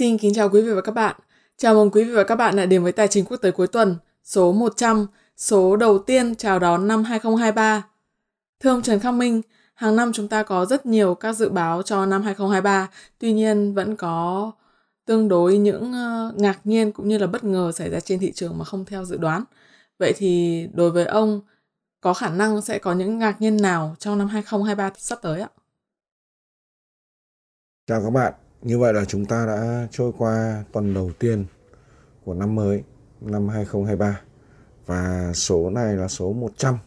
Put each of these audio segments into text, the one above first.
Xin kính chào quý vị và các bạn. Chào mừng quý vị và các bạn đã đến với Tài chính quốc tế cuối tuần số 100, số đầu tiên chào đón năm 2023. Thưa ông Trần Khắc Minh, hàng năm chúng ta có rất nhiều các dự báo cho năm 2023, tuy nhiên vẫn có tương đối những ờ, ngạc nhiên cũng như là bất ngờ xảy ra trên thị trường mà không theo dự đoán. Vậy thì đối với ông có khả năng sẽ có những ngạc nhiên nào trong năm 2023 sắp tới ạ? Chào các bạn, như vậy là chúng ta đã trôi qua tuần đầu tiên của năm mới, năm 2023. Và số này là số 100.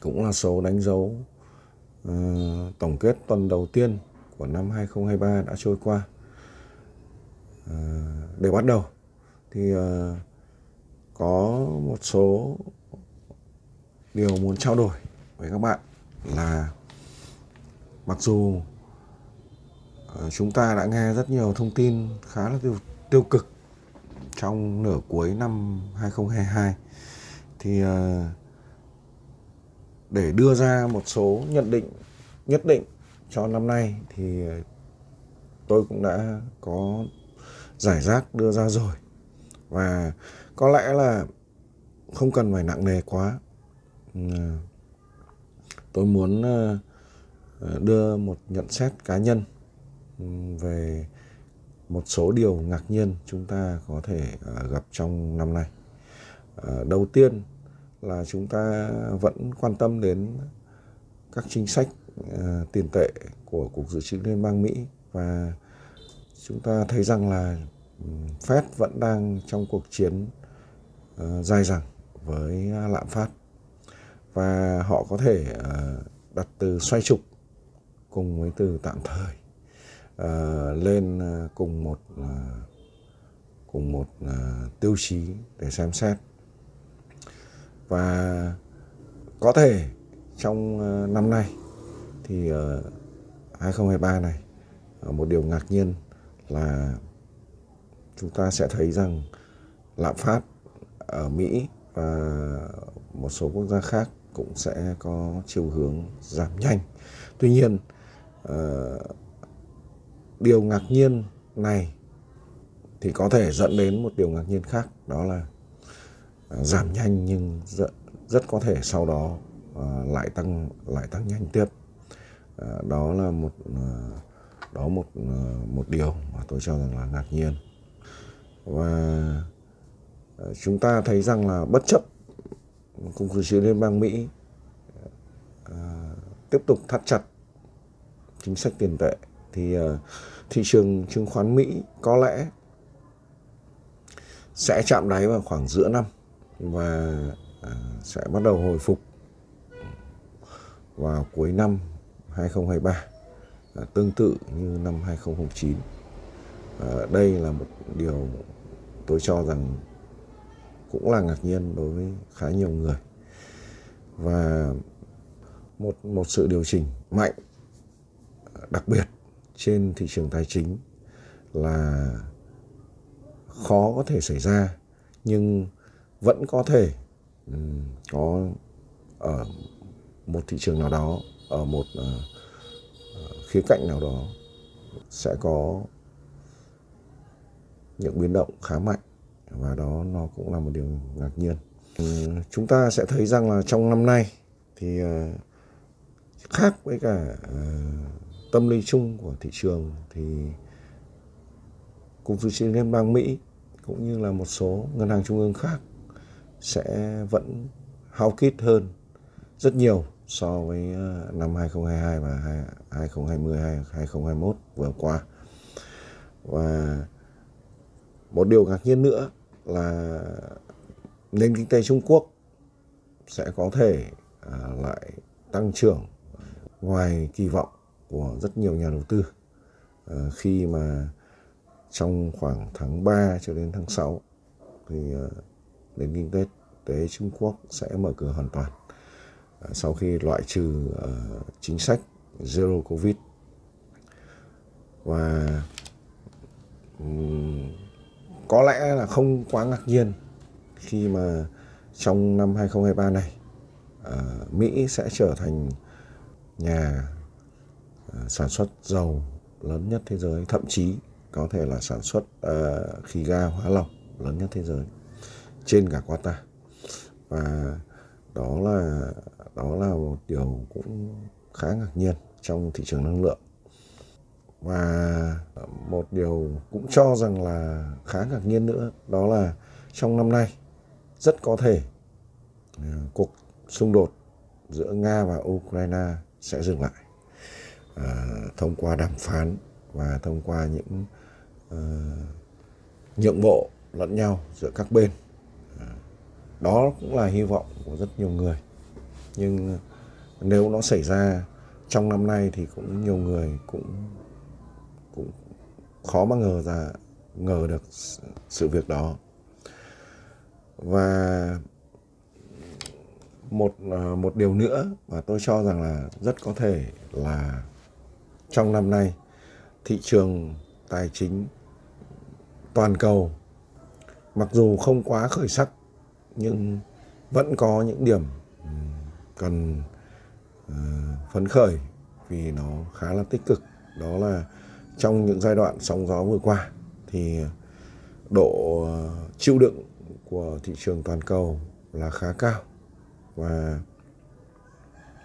Cũng là số đánh dấu uh, tổng kết tuần đầu tiên của năm 2023 đã trôi qua. Uh, để bắt đầu thì uh, có một số điều muốn trao đổi với các bạn là mặc dù Ờ, chúng ta đã nghe rất nhiều thông tin khá là tiêu, tiêu cực trong nửa cuối năm 2022 thì ờ, để đưa ra một số nhận định nhất định cho năm nay thì ờ, tôi cũng đã có giải rác đưa ra rồi. Và có lẽ là không cần phải nặng nề quá. Tôi muốn đưa một nhận xét cá nhân về một số điều ngạc nhiên chúng ta có thể à, gặp trong năm nay. À, đầu tiên là chúng ta vẫn quan tâm đến các chính sách à, tiền tệ của Cục Dự trữ Liên bang Mỹ và chúng ta thấy rằng là Fed vẫn đang trong cuộc chiến dài dẳng với lạm phát và họ có thể đặt từ xoay trục cùng với từ tạm thời uh, lên ờ, cùng một uh, cùng một uh, tiêu chí để xem xét và có thể trong uh, năm nay thì uh, 2023 này uh, một điều ngạc nhiên là chúng ta sẽ thấy rằng lạm phát ở Mỹ và một số quốc gia khác cũng sẽ có chiều hướng giảm nhanh. Tuy nhiên uh, điều ngạc nhiên này thì có thể dẫn đến một điều ngạc nhiên khác đó là à, giảm nhanh nhưng rất, rất có thể sau đó uh, lại tăng lại tăng nhanh tiếp. Uh, đó là một uh, đó một uh, một điều mà tôi cho rằng là ngạc nhiên. Và chúng ta thấy rằng là bất chấp cục dự trữ liên bang Mỹ uh, tiếp tục thắt chặt chính sách tiền tệ thì ờ, thị trường chứng khoán Mỹ có lẽ sẽ chạm đáy vào khoảng giữa năm và ờ, sẽ bắt đầu hồi phục vào cuối năm 2023 ờ, tương tự như năm 2009 đây là một điều tôi cho rằng cũng là ngạc nhiên đối với khá nhiều người. Và một một sự điều chỉnh mạnh đặc biệt trên thị trường tài chính là khó có thể xảy ra nhưng vẫn có thể um, có ở một thị trường nào đó ở một uh, khía cạnh nào đó sẽ có những biến động khá mạnh và đó nó cũng là một điều ngạc nhiên. Um, chúng ta sẽ thấy rằng là trong năm nay thì uh, khác với cả uh, tâm lý chung của thị trường thì cục dự trữ liên bang Mỹ cũng như là một số ngân hàng trung ương khác sẽ vẫn hao kít hơn rất nhiều so với ờ, năm 2022 và 2020 2021 vừa qua. Và một điều ngạc nhiên nữa là nền kinh tế Trung Quốc sẽ có thể ờ, lại tăng trưởng ngoài kỳ vọng của rất nhiều nhà đầu tư. Ờ, khi mà trong khoảng tháng 3 cho đến tháng 6 thì ờ, nền kinh tế tế Trung Quốc sẽ mở cửa hoàn toàn. Ờ, sau khi loại trừ chính sách zero covid và có lẽ là không quá ngạc nhiên khi mà trong năm 2023 này Mỹ sẽ trở thành nhà sản xuất dầu lớn nhất thế giới thậm chí có thể là sản xuất uh, khí ga hóa lỏng lớn nhất thế giới trên cả Qatar. Và đó là đó là một điều cũng khá ngạc nhiên trong thị trường năng lượng. Và một điều cũng cho rằng là khá ngạc nhiên nữa đó là trong năm nay rất có thể ờ, cuộc xung đột giữa Nga và Ukraine sẽ dừng lại. Ờ, thông qua đàm phán và thông qua những uh, nhượng bộ lẫn nhau giữa các bên. Ờ, đó cũng là hy vọng của rất nhiều người. Nhưng nếu nó xảy ra trong năm nay thì cũng nhiều người cũng cũng khó mà ngờ ra ngờ được sự việc đó. Và một một điều nữa mà tôi cho rằng là rất có thể là trong năm nay thị trường tài chính toàn cầu mặc dù không quá khởi sắc nhưng vẫn có những điểm cần uh, phấn khởi vì nó khá là tích cực. Đó là trong những giai đoạn sóng gió vừa qua thì độ ờ, chịu đựng của thị trường toàn cầu là khá cao. Và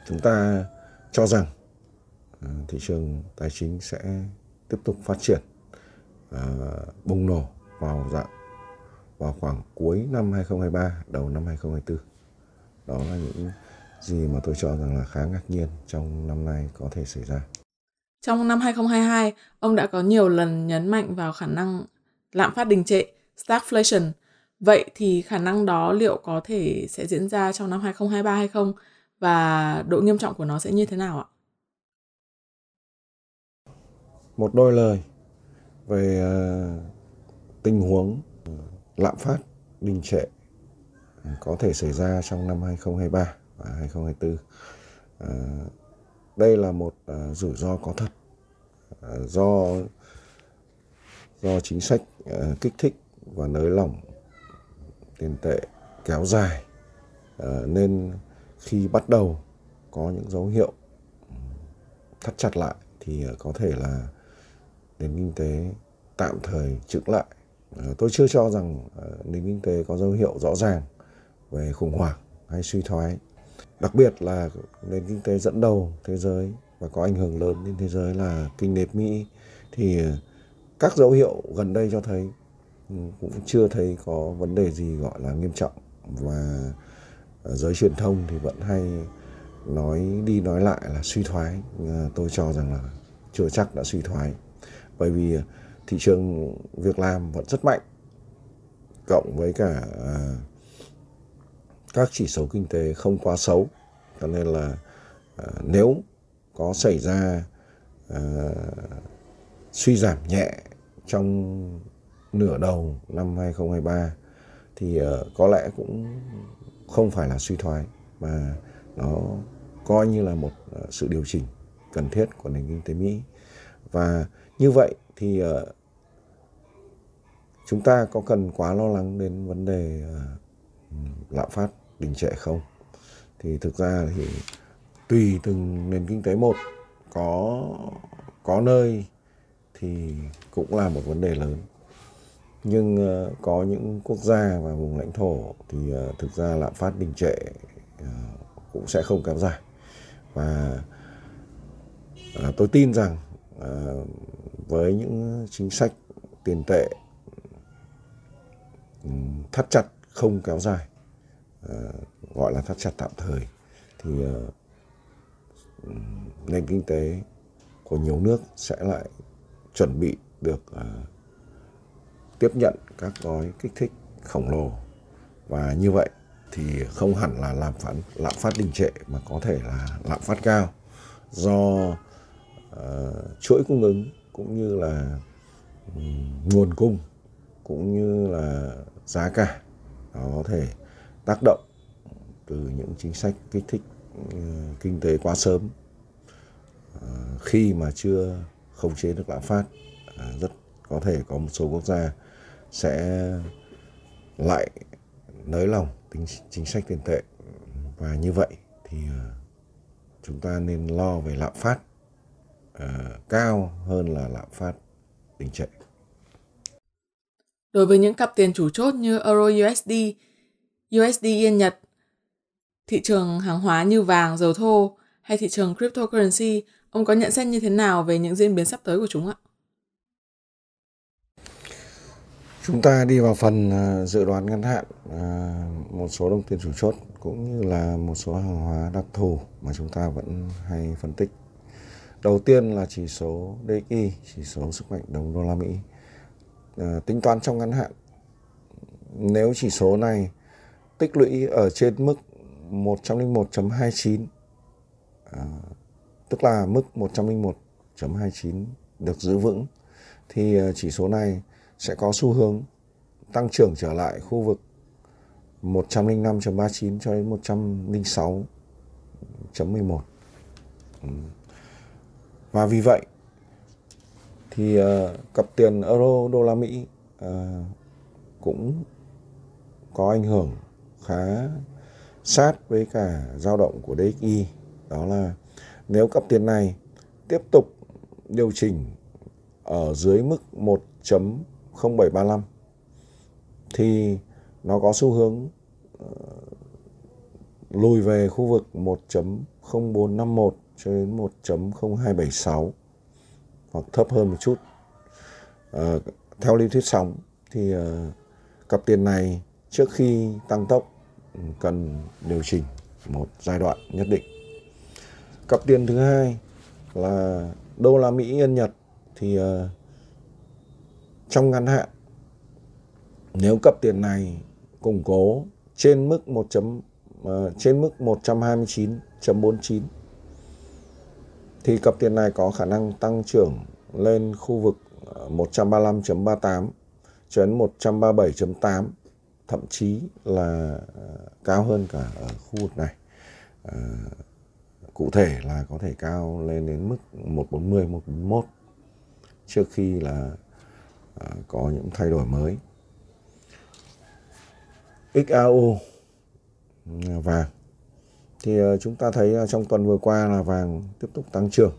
chúng ta cho rằng À, thị trường tài chính sẽ tiếp tục phát triển à, bùng nổ vào dạng vào khoảng cuối năm 2023 đầu năm 2024 đó là những gì mà tôi cho rằng là khá ngạc nhiên trong năm nay có thể xảy ra. Trong năm 2022, ông đã có nhiều lần nhấn mạnh vào khả năng lạm phát đình trệ, stagflation. Vậy thì khả năng đó liệu có thể sẽ diễn ra trong năm 2023 hay không? Và độ nghiêm trọng của nó sẽ như thế nào ạ? Một đôi lời về ờ, tình huống ờ, lạm phát đình trệ ờ, có thể xảy ra trong năm 2023 và 2024. À, đây là một à, rủi ro có thật à, do do chính sách à, kích thích và nới lỏng tiền tệ kéo dài à, nên khi bắt đầu có những dấu hiệu thắt chặt lại thì có thể là nền kinh tế tạm thời chững lại. Ờ, tôi chưa cho rằng ờ, nền kinh tế có dấu hiệu rõ ràng về khủng hoảng hay suy thoái. Đặc biệt là nền kinh tế dẫn đầu thế giới và có ảnh hưởng lớn đến thế giới là kinh tế Mỹ thì ờ, các dấu hiệu gần đây cho thấy ừ, cũng chưa thấy có vấn đề gì gọi là nghiêm trọng. Và giới truyền thông thì vẫn hay nói đi nói lại là suy thoái. Tôi cho rằng là chưa chắc đã suy thoái bởi vì ờ, thị trường việc làm vẫn rất mạnh, cộng với cả ờ, các chỉ số kinh tế không quá xấu. Cho nên là ờ, nếu có xảy ra suy giảm nhẹ trong nửa đầu năm 2023 thì có lẽ cũng không phải là suy thoái, mà nó coi như là một sự điều chỉnh cần thiết của nền kinh tế Mỹ. Và như vậy thì ờ, chúng ta có cần quá lo lắng đến vấn đề ờ, lạm phát đình trệ không? Thì thực ra thì tùy từng nền kinh tế một, có có nơi thì cũng là một vấn đề lớn. Nhưng ờ, có những quốc gia và vùng lãnh thổ thì thực ra lạm phát đình trệ cũng sẽ không kéo dài. Và tôi tin rằng Ờ, với những chính sách tiền tệ ừ, thắt chặt, không kéo dài ờ, gọi là thắt chặt tạm thời, thì ờ, ừ, nền kinh tế của nhiều nước sẽ lại chuẩn bị được tiếp nhận các gói kích thích khổng lồ. Và như vậy thì không hẳn là làm phản, lạm phát đình trệ mà có thể là lạm phát cao do uh, chuỗi cung ứng cũng như là um, nguồn cung cũng như là giá cả nó có thể tác động từ những chính sách kích thích uh, kinh tế quá sớm. Uh, khi mà chưa khống chế được lạm phát uh, rất có thể có một số quốc gia sẽ lại nới lỏng tính chính sách tiền tệ. Và như vậy thì ờ, chúng ta nên lo về lạm phát uh, cao hơn là lạm phát đình trệ Đối với những cặp tiền chủ chốt như Euro USD, USD Yên Nhật, thị trường hàng hóa như vàng, dầu thô hay thị trường cryptocurrency, ông có nhận xét như thế nào về những diễn biến sắp tới của chúng ạ? Chúng ta đi vào phần ờ, dự đoán ngắn hạn ờ, một số đồng tiền chủ chốt cũng như là một số hàng hóa đặc thù mà chúng ta vẫn hay phân tích. Đầu tiên là chỉ số DXY, chỉ số sức mạnh đồng đô la Mỹ. À, tính toán trong ngắn hạn, nếu chỉ số này tích lũy ở trên mức 101.29, à, tức là mức 101.29 được giữ vững, thì à, chỉ số này sẽ có xu hướng tăng trưởng trở lại khu vực 105.39 cho đến 106.11. Và vì vậy thì uh, cặp tiền euro đô la Mỹ uh, cũng có ảnh hưởng khá sát với cả dao động của DXY đó là nếu cặp tiền này tiếp tục điều chỉnh ở dưới mức 1.0735 thì nó có xu hướng uh, lùi về khu vực 1.0451 cho đến 1.0276 hoặc thấp hơn một chút. À, theo lý thuyết sóng thì à, cặp tiền này trước khi tăng tốc ừ, cần điều chỉnh một giai đoạn nhất định. Cặp tiền thứ hai là đô la Mỹ Yên Nhật thì à, trong ngắn hạn nếu cặp tiền này củng cố trên mức 1. Uh, trên mức 129.49 thì cặp tiền này có khả năng tăng trưởng lên khu vực 135.38 cho đến 137.8 thậm chí là ờ, cao hơn cả ở khu vực này. À, cụ thể là có thể cao lên đến mức 140 141 trước khi là à, có những thay đổi mới. XAO vàng thì ờ, chúng ta thấy trong tuần vừa qua là vàng tiếp tục tăng trưởng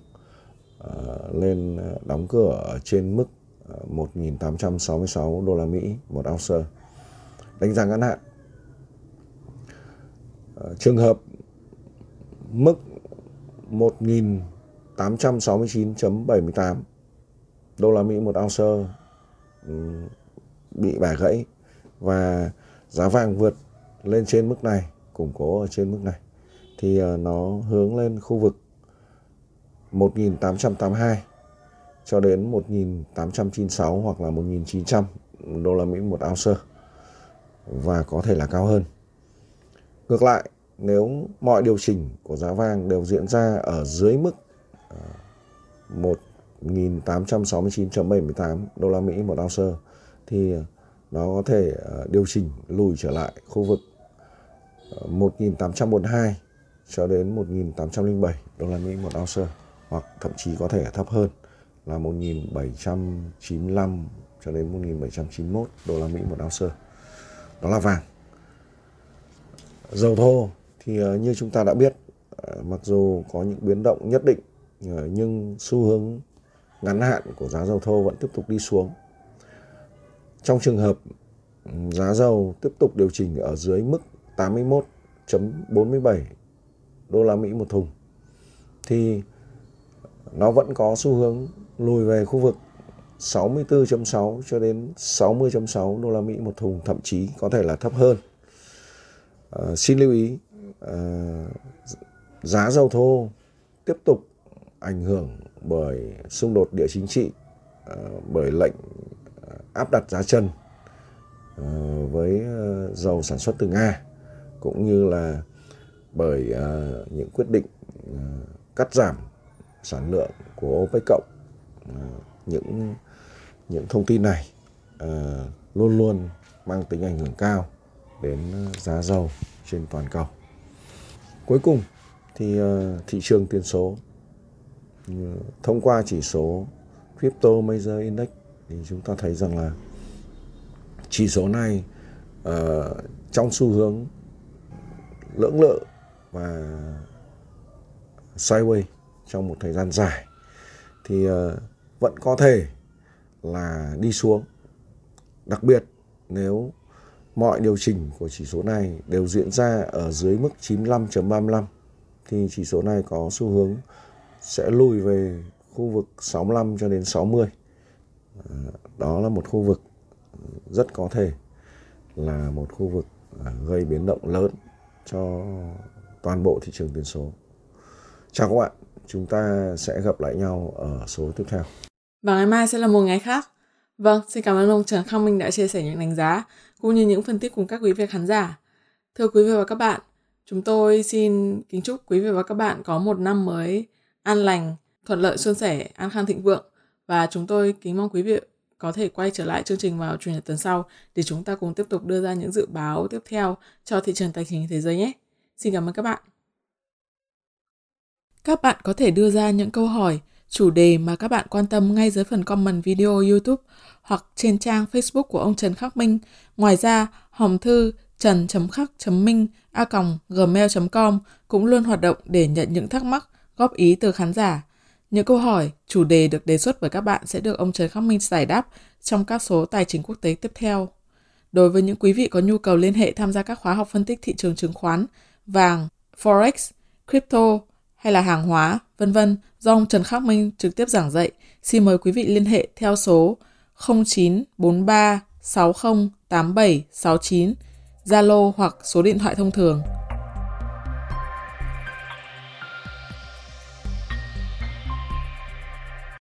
ờ, lên ờ, đóng cửa trên mức 1.866 đô la Mỹ một ounce. Đánh giá ngắn hạn. Trường hợp mức 1.869.78 đô la Mỹ một ounce bị bẻ gãy và giá vàng vượt lên trên mức này, củng cố ở trên mức này thì ờ, nó hướng lên khu vực 1882 cho đến 1896 hoặc là 1900 đô la Mỹ một ounce và có thể là cao hơn. Ngược lại, nếu mọi điều chỉnh của giá vàng đều diễn ra ở dưới mức ờ, 1869.78 đô la Mỹ một ounce thì ờ, nó có thể điều chỉnh lùi trở lại khu vực 1842 cho đến 1.807 đô la Mỹ một ounce hoặc thậm chí có thể thấp hơn là 1.795 cho đến 1.791 đô la Mỹ một ounce. Đó là vàng. Dầu thô thì ờ, như chúng ta đã biết ờ, mặc dù có những biến động nhất định ờ, nhưng xu hướng ngắn hạn của giá dầu thô vẫn tiếp tục đi xuống. Trong trường hợp ừ, giá dầu tiếp tục điều chỉnh ở dưới mức 81.47 đô la Mỹ một thùng thì nó vẫn có xu hướng lùi về khu vực 64.6 cho đến 60.6 đô la Mỹ một thùng thậm chí có thể là thấp hơn. À, xin lưu ý à, giá dầu thô tiếp tục ảnh hưởng bởi xung đột địa chính trị à, bởi lệnh áp đặt giá trần à, với dầu sản xuất từ Nga cũng như là bởi uh, những quyết định uh, cắt giảm sản lượng của OPEC cộng uh, những những thông tin này uh, luôn luôn mang tính ảnh hưởng cao đến giá dầu trên toàn cầu. Cuối cùng thì uh, thị trường tiền số uh, thông qua chỉ số Crypto Major Index thì chúng ta thấy rằng là chỉ số này uh, trong xu hướng lưỡng lự và sideways trong một thời gian dài, thì ờ, vẫn có thể là đi xuống Đặc biệt, nếu mọi điều chỉnh của chỉ số này đều diễn ra ở dưới mức 95.35 thì chỉ số này có xu hướng sẽ lùi về khu vực 65 cho đến 60. Ờ, đó là một khu vực rất có thể là một khu vực ờ, gây biến động lớn cho toàn bộ thị trường tiền số. Chào các bạn, chúng ta sẽ gặp lại nhau ở số tiếp theo. Và ngày mai sẽ là một ngày khác. Vâng, xin cảm ơn ông Trần Khang Minh đã chia sẻ những đánh giá cũng như những phân tích cùng các quý vị khán giả. Thưa quý vị và các bạn, chúng tôi xin kính chúc quý vị và các bạn có một năm mới an lành, thuận lợi suôn sẻ, an khang thịnh vượng và chúng tôi kính mong quý vị có thể quay trở lại chương trình vào chủ nhật tuần sau để chúng ta cùng tiếp tục đưa ra những dự báo tiếp theo cho thị trường tài chính thế giới nhé. Xin cảm ơn các bạn. Các bạn có thể đưa ra những câu hỏi, chủ đề mà các bạn quan tâm ngay dưới phần comment video YouTube hoặc trên trang Facebook của ông Trần Khắc Minh. Ngoài ra, hòm thư trần.khắc.minh a gmail.com cũng luôn hoạt động để nhận những thắc mắc, góp ý từ khán giả. Những câu hỏi, chủ đề được đề xuất bởi các bạn sẽ được ông Trần Khắc Minh giải đáp trong các số tài chính quốc tế tiếp theo. Đối với những quý vị có nhu cầu liên hệ tham gia các khóa học phân tích thị trường chứng khoán, vàng, forex, crypto hay là hàng hóa, vân vân. Do ông Trần Khắc Minh trực tiếp giảng dạy, xin mời quý vị liên hệ theo số 0943 60 Zalo hoặc số điện thoại thông thường.